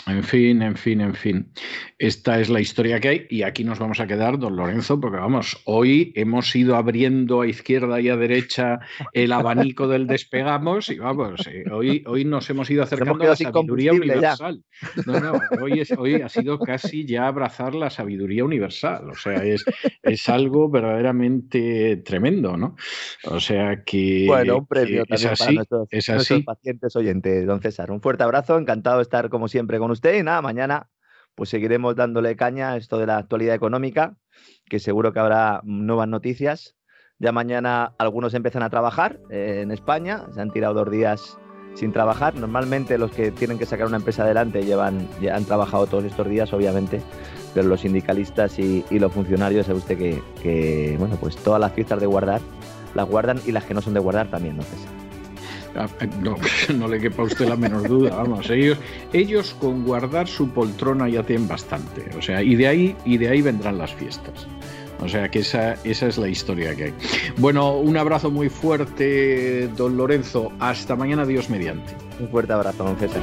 En fin, en fin, en fin. Esta es la historia que hay y aquí nos vamos a quedar, don Lorenzo, porque vamos, hoy hemos ido abriendo a izquierda y a derecha el abanico del despegamos y vamos, eh, hoy, hoy nos hemos ido acercando a la sabiduría universal. No, no, hoy, hoy ha sido casi ya abrazar la sabiduría universal, o sea, es, es algo verdaderamente tremendo, ¿no? O sea que... Bueno, un premio también es así, para nuestros, es así. pacientes oyentes, don César. Un fuerte abrazo, encantado de estar como siempre con usted usted y nada, mañana pues seguiremos dándole caña a esto de la actualidad económica, que seguro que habrá nuevas noticias. Ya mañana algunos empiezan a trabajar eh, en España, se han tirado dos días sin trabajar. Normalmente los que tienen que sacar una empresa adelante llevan, ya han trabajado todos estos días, obviamente, pero los sindicalistas y, los funcionarios, sabe usted que, que, bueno, pues todas las fiestas de guardar las guardan y las que no son de guardar también, ¿no? Eh, no, no le quepa a usted la menor duda, vamos, ellos, ellos con guardar su poltrona ya tienen bastante, o sea, y de ahí, y de ahí vendrán las fiestas. O sea que esa, esa es la historia que hay. Bueno, un abrazo muy fuerte, don Lorenzo. Hasta mañana, Dios mediante. Un fuerte abrazo, don César.